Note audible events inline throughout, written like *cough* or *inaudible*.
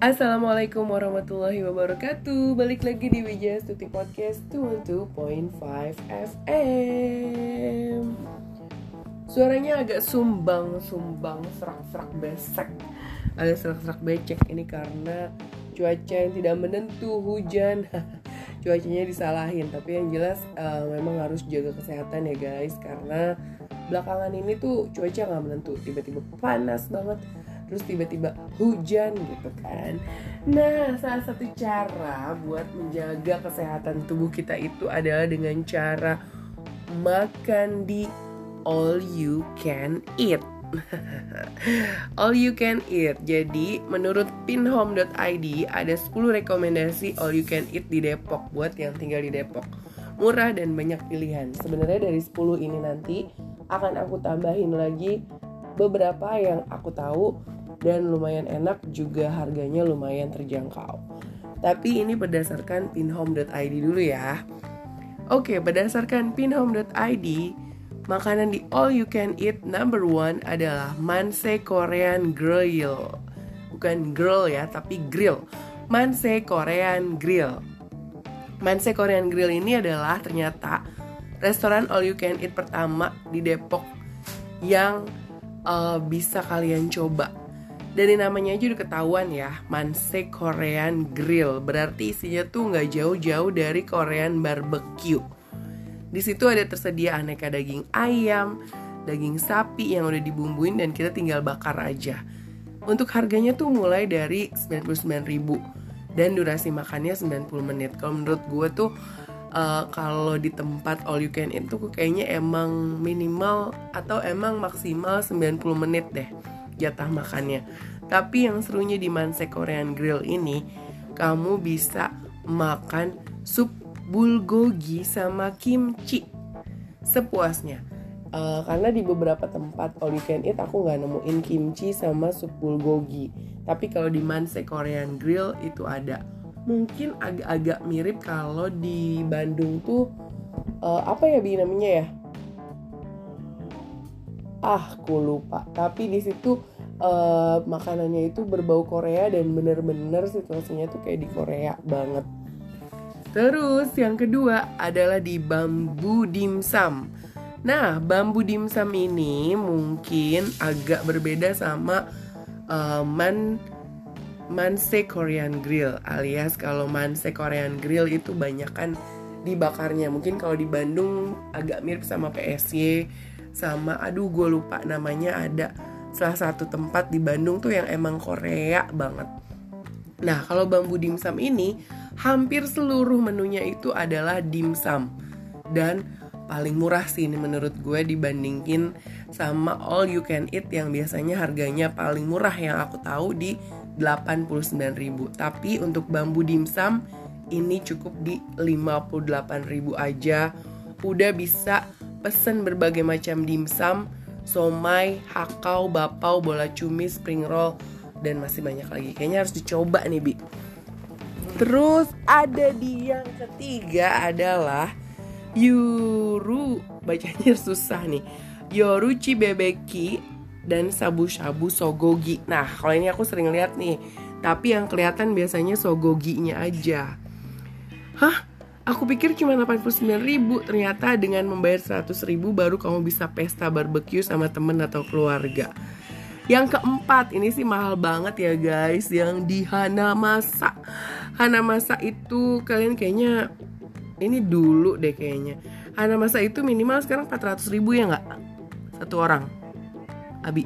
Assalamualaikum warahmatullahi wabarakatuh. Balik lagi di Wijaya Stuti Podcast 22.5 FM Suaranya agak sumbang-sumbang Serak-serak besek. Ada serak-serak becek Ini karena cuaca yang tidak menentu Hujan. *laughs* Cuacanya disalahin Tapi yang jelas uh, memang harus jaga kesehatan ya guys. Karena belakangan ini tuh cuaca nggak menentu. Tiba-tiba panas banget terus tiba-tiba hujan gitu kan nah salah satu cara buat menjaga kesehatan tubuh kita itu adalah dengan cara makan di all you can eat *laughs* all you can eat. Jadi, menurut pinhome.id ada 10 rekomendasi all you can eat di Depok buat yang tinggal di Depok. Murah dan banyak pilihan. Sebenarnya dari 10 ini nanti akan aku tambahin lagi beberapa yang aku tahu dan lumayan enak juga harganya lumayan terjangkau. Tapi ini berdasarkan pinhome.id dulu ya. Oke, berdasarkan pinhome.id, makanan di all you can eat number one adalah Manse Korean Grill. Bukan grill ya, tapi grill. Manse Korean Grill. Manse Korean Grill ini adalah ternyata restoran all you can eat pertama di Depok yang uh, bisa kalian coba. Dari namanya aja udah ketahuan ya, Manse Korean Grill. Berarti isinya tuh nggak jauh-jauh dari Korean barbecue. Di situ ada tersedia aneka daging ayam, daging sapi yang udah dibumbuin dan kita tinggal bakar aja. Untuk harganya tuh mulai dari 99.000 dan durasi makannya 90 menit. Kalau menurut gue tuh uh, kalau di tempat all you can eat tuh kayaknya emang minimal atau emang maksimal 90 menit deh jatah makannya. Tapi yang serunya di Manse Korean Grill ini, kamu bisa makan sup bulgogi sama kimchi sepuasnya. Uh, karena di beberapa tempat all you can eat aku nggak nemuin kimchi sama sup bulgogi. Tapi kalau di Manse Korean Grill itu ada mungkin agak-agak mirip kalau di Bandung tuh uh, apa ya bi namanya ya ah aku lupa tapi di situ uh, makanannya itu berbau Korea dan bener-bener situasinya tuh kayak di Korea banget. Terus yang kedua adalah di bambu dimsum nah bambu dimsum ini mungkin agak berbeda sama uh, man Manse Korean Grill alias kalau Manse Korean Grill itu banyak kan dibakarnya. Mungkin kalau di Bandung agak mirip sama PSY sama aduh gue lupa namanya ada salah satu tempat di Bandung tuh yang emang Korea banget. Nah kalau bambu dimsum ini hampir seluruh menunya itu adalah dimsum dan paling murah sih ini menurut gue dibandingin sama all you can eat yang biasanya harganya paling murah yang aku tahu di 89.000 tapi untuk bambu dimsum ini cukup di 58.000 aja. Udah bisa pesen berbagai macam dimsum somai, hakau, bapau, bola cumi, spring roll dan masih banyak lagi kayaknya harus dicoba nih Bi terus ada di yang ketiga adalah Yuru bacanya *laughs* susah nih Yoruchi Bebeki dan sabu-sabu sogogi. Nah, kalau ini aku sering lihat nih. Tapi yang kelihatan biasanya sogoginya aja. Hah? Aku pikir cuma 89 ribu Ternyata dengan membayar 100 ribu Baru kamu bisa pesta barbecue sama temen atau keluarga Yang keempat Ini sih mahal banget ya guys Yang di Hanamasa Hanamasa itu kalian kayaknya Ini dulu deh kayaknya Hanamasa itu minimal sekarang 400 ribu ya nggak? Satu orang Abi.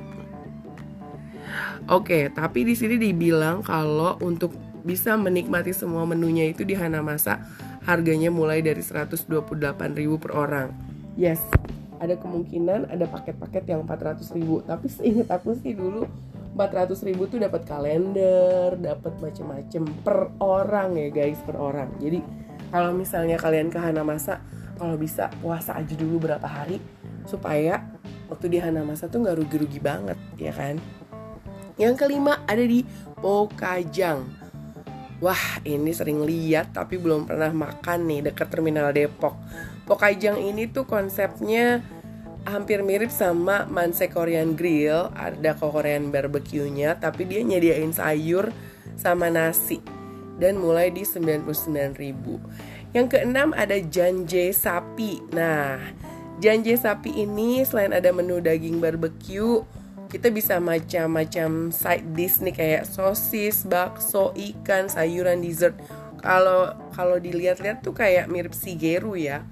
Oke, tapi di sini dibilang kalau untuk bisa menikmati semua menunya itu di Hanamasa harganya mulai dari 128.000 per orang. Yes, ada kemungkinan ada paket-paket yang 400.000, tapi seingat aku sih dulu 400.000 tuh dapat kalender, dapat macem-macem per orang ya guys, per orang. Jadi kalau misalnya kalian ke Hanamasa, kalau bisa puasa aja dulu berapa hari supaya waktu di Hanamasa tuh nggak rugi-rugi banget ya kan yang kelima ada di Pokajang Wah ini sering lihat tapi belum pernah makan nih dekat terminal Depok Pokajang ini tuh konsepnya hampir mirip sama Manse Korean Grill Ada Korean barbecue-nya tapi dia nyediain sayur sama nasi dan mulai di 99.000. Yang keenam ada janje sapi. Nah, janje sapi ini selain ada menu daging barbecue, kita bisa macam-macam side dish nih kayak sosis, bakso, ikan, sayuran, dessert. Kalau kalau dilihat-lihat tuh kayak mirip sigeru ya.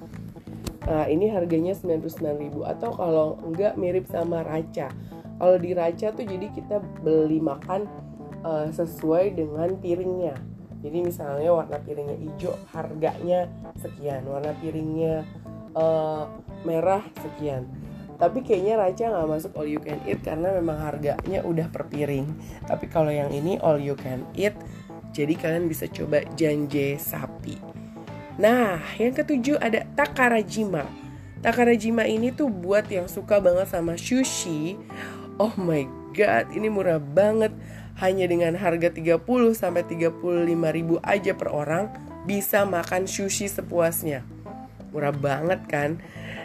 Nah, ini harganya 99.000 atau kalau enggak mirip sama raca. Kalau di raca tuh jadi kita beli makan uh, sesuai dengan piringnya jadi misalnya warna piringnya hijau harganya sekian warna piringnya uh, merah sekian tapi kayaknya Raja nggak masuk all you can eat karena memang harganya udah per piring. Tapi kalau yang ini all you can eat jadi kalian bisa coba janje sapi. Nah yang ketujuh ada takarajima. Takarajima ini tuh buat yang suka banget sama sushi. Oh my god ini murah banget. Hanya dengan harga 30 sampai 35 ribu aja per orang bisa makan sushi sepuasnya. Murah banget kan?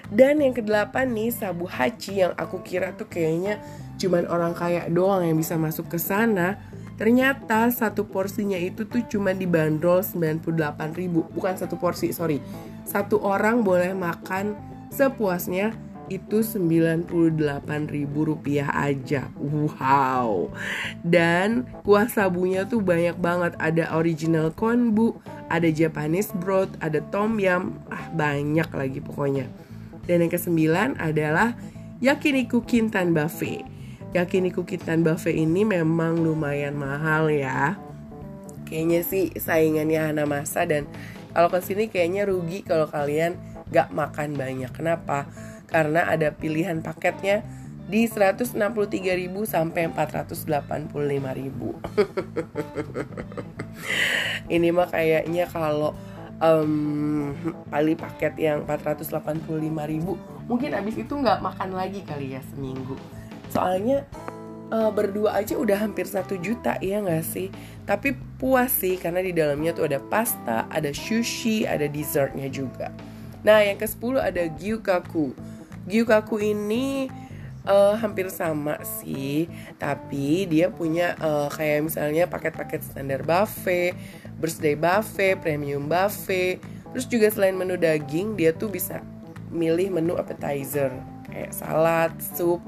Dan yang kedelapan nih sabu hachi yang aku kira tuh kayaknya cuman orang kaya doang yang bisa masuk ke sana. Ternyata satu porsinya itu tuh cuman dibanderol 98 ribu. Bukan satu porsi, sorry. Satu orang boleh makan sepuasnya itu ribu rupiah aja. Wow. Dan kuah sabunya tuh banyak banget. Ada original konbu ada Japanese broth ada tom yum. Ah banyak lagi pokoknya dan yang kesembilan adalah yakiniku kintan buffet. Yakiniku kintan buffet ini memang lumayan mahal ya. Kayaknya sih saingannya Hana Masa dan kalau ke sini kayaknya rugi kalau kalian gak makan banyak. Kenapa? Karena ada pilihan paketnya di 163.000 sampai 485.000. *laughs* Ini mah kayaknya kalau um, kali paket yang 485.000 mungkin abis itu nggak makan lagi kali ya seminggu. Soalnya uh, berdua aja udah hampir satu juta ya nggak sih? Tapi puas sih karena di dalamnya tuh ada pasta, ada sushi, ada dessertnya juga. Nah yang ke 10 ada gyukaku Gyukaku ini uh, hampir sama sih, tapi dia punya uh, kayak misalnya paket-paket standar buffet, birthday buffet, premium buffet. Terus juga selain menu daging, dia tuh bisa milih menu appetizer kayak salad, sup,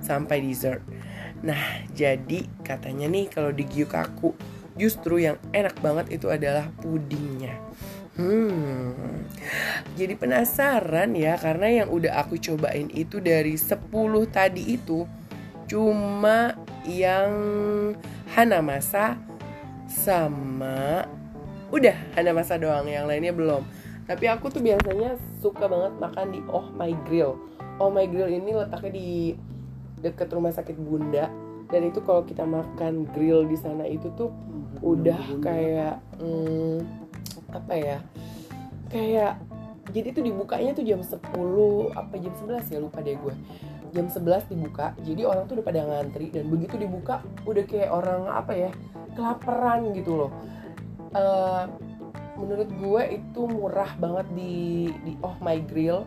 sampai dessert. Nah, jadi katanya nih kalau di Gyukaku justru yang enak banget itu adalah pudingnya. Hmm. Jadi penasaran ya karena yang udah aku cobain itu dari 10 tadi itu cuma yang Hanamasa sama udah Hanamasa doang yang lainnya belum. Tapi aku tuh biasanya suka banget makan di Oh My Grill. Oh My Grill ini letaknya di deket rumah sakit Bunda. Dan itu kalau kita makan grill di sana itu tuh udah kayak hmm, apa ya? Kayak jadi itu dibukanya tuh jam 10 apa jam 11 ya lupa deh gue. Jam 11 dibuka jadi orang tuh udah pada ngantri. Dan begitu dibuka udah kayak orang apa ya kelaparan gitu loh. Uh, menurut gue itu murah banget di di Oh My Grill.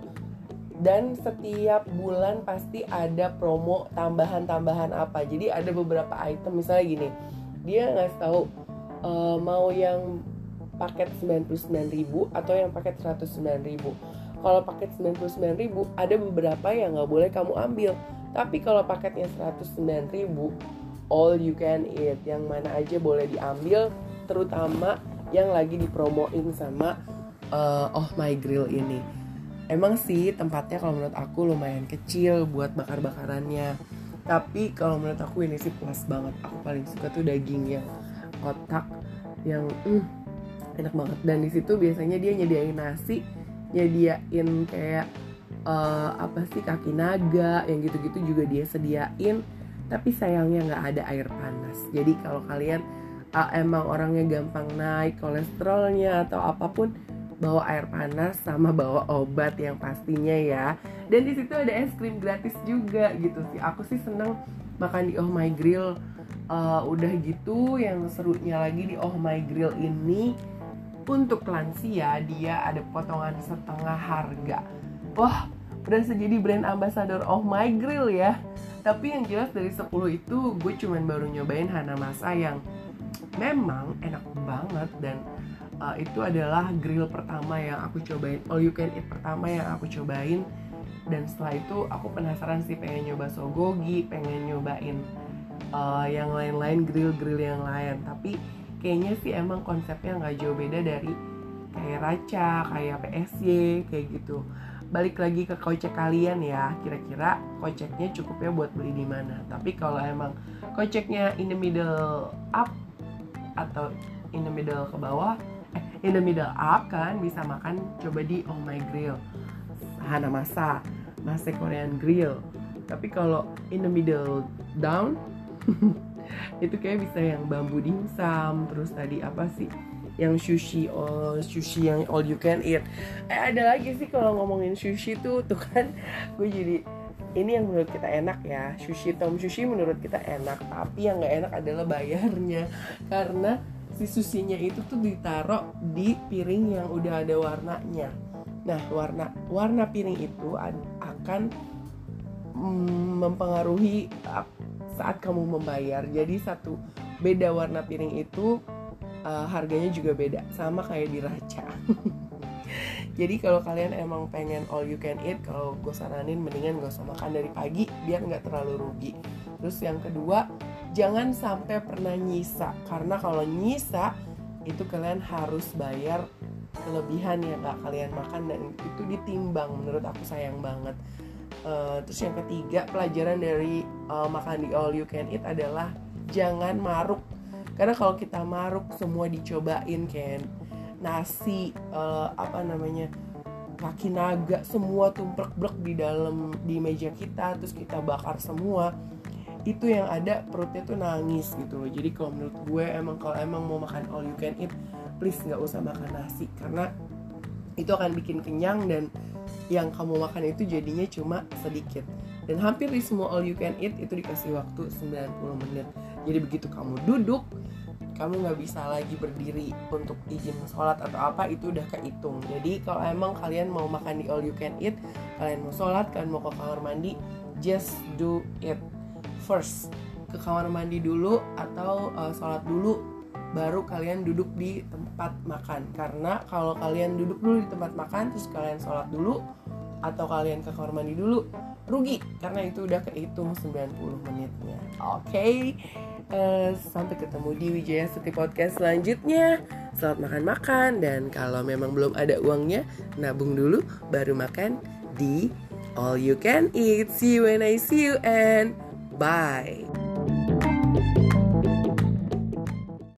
Dan setiap bulan pasti ada promo tambahan-tambahan apa. Jadi ada beberapa item misalnya gini dia ngasih tahu uh, mau yang paket 99.000 atau yang paket 109.000 kalau paket 99.000 ada beberapa yang nggak boleh kamu ambil. Tapi kalau paketnya 109.000 all you can eat. Yang mana aja boleh diambil terutama yang lagi dipromoin sama uh, Oh My Grill ini. Emang sih tempatnya kalau menurut aku lumayan kecil buat bakar-bakarannya. Tapi kalau menurut aku ini sih puas banget. Aku paling suka tuh daging yang kotak yang mm, enak banget. Dan di situ biasanya dia nyediain nasi nyediain kayak uh, apa sih kaki naga yang gitu-gitu juga dia sediain tapi sayangnya nggak ada air panas. Jadi kalau kalian uh, emang orangnya gampang naik kolesterolnya atau apa pun bawa air panas sama bawa obat yang pastinya ya. Dan di situ ada es krim gratis juga gitu sih. Aku sih seneng makan di Oh My Grill. Uh, udah gitu yang serunya lagi di Oh My Grill ini untuk lansia dia ada potongan setengah harga. Wah udah jadi brand ambassador of my grill ya tapi yang jelas dari 10 itu gue cuman baru nyobain Hanamasa yang memang enak banget dan uh, itu adalah grill pertama yang aku cobain all you can eat pertama yang aku cobain dan setelah itu aku penasaran sih pengen nyoba sogogi pengen nyobain uh, yang lain-lain grill-grill yang lain tapi kayaknya sih emang konsepnya nggak jauh beda dari kayak Raca, kayak PSY, kayak gitu. Balik lagi ke kocek kalian ya, kira-kira koceknya cukupnya buat beli di mana. Tapi kalau emang koceknya in the middle up atau in the middle ke bawah, eh in the middle up kan bisa makan coba di Oh My Grill. Hana Masa, Masa Korean Grill. Tapi kalau in the middle down *laughs* itu kayak bisa yang bambu dimsum terus tadi apa sih yang sushi oh sushi yang all you can eat. Eh ada lagi sih kalau ngomongin sushi tuh tuh kan. Gue jadi ini yang menurut kita enak ya. Sushi tom sushi menurut kita enak. Tapi yang nggak enak adalah bayarnya. Karena si susinya itu tuh ditaruh di piring yang udah ada warnanya. Nah warna warna piring itu akan mm, mempengaruhi saat kamu membayar. Jadi satu beda warna piring itu uh, harganya juga beda sama kayak di Raca. *laughs* Jadi kalau kalian emang pengen all you can eat kalau gue saranin mendingan gak usah makan dari pagi biar nggak terlalu rugi. Terus yang kedua jangan sampai pernah nyisa karena kalau nyisa itu kalian harus bayar kelebihan yang gak kalian makan dan itu ditimbang menurut aku sayang banget. Uh, terus yang ketiga pelajaran dari uh, makan di all you can eat adalah jangan maruk karena kalau kita maruk semua dicobain kan nasi uh, apa namanya kaki naga semua tumplek-blek di dalam di meja kita terus kita bakar semua itu yang ada perutnya tuh nangis gitu loh. Jadi kalau menurut gue emang kalau emang mau makan all you can eat please nggak usah makan nasi. Karena itu akan bikin kenyang dan yang kamu makan itu jadinya cuma sedikit dan hampir di semua all you can eat itu dikasih waktu 90 menit. Jadi begitu kamu duduk kamu nggak bisa lagi berdiri untuk izin sholat atau apa itu udah kehitung. Jadi kalau emang kalian mau makan di all you can eat kalian mau sholat kalian mau ke kamar mandi just do it first. Ke kamar mandi dulu atau uh, sholat dulu baru kalian duduk di tempat makan. Karena kalau kalian duduk dulu di tempat makan terus kalian sholat dulu atau kalian ke kamar mandi dulu rugi. Karena itu udah kehitung 90 menitnya. Oke. Okay? uh, eh, sampai ketemu di Wijaya Suti Podcast selanjutnya. Selamat makan-makan. Dan kalau memang belum ada uangnya nabung dulu baru makan di All You Can Eat. See you when I see you and bye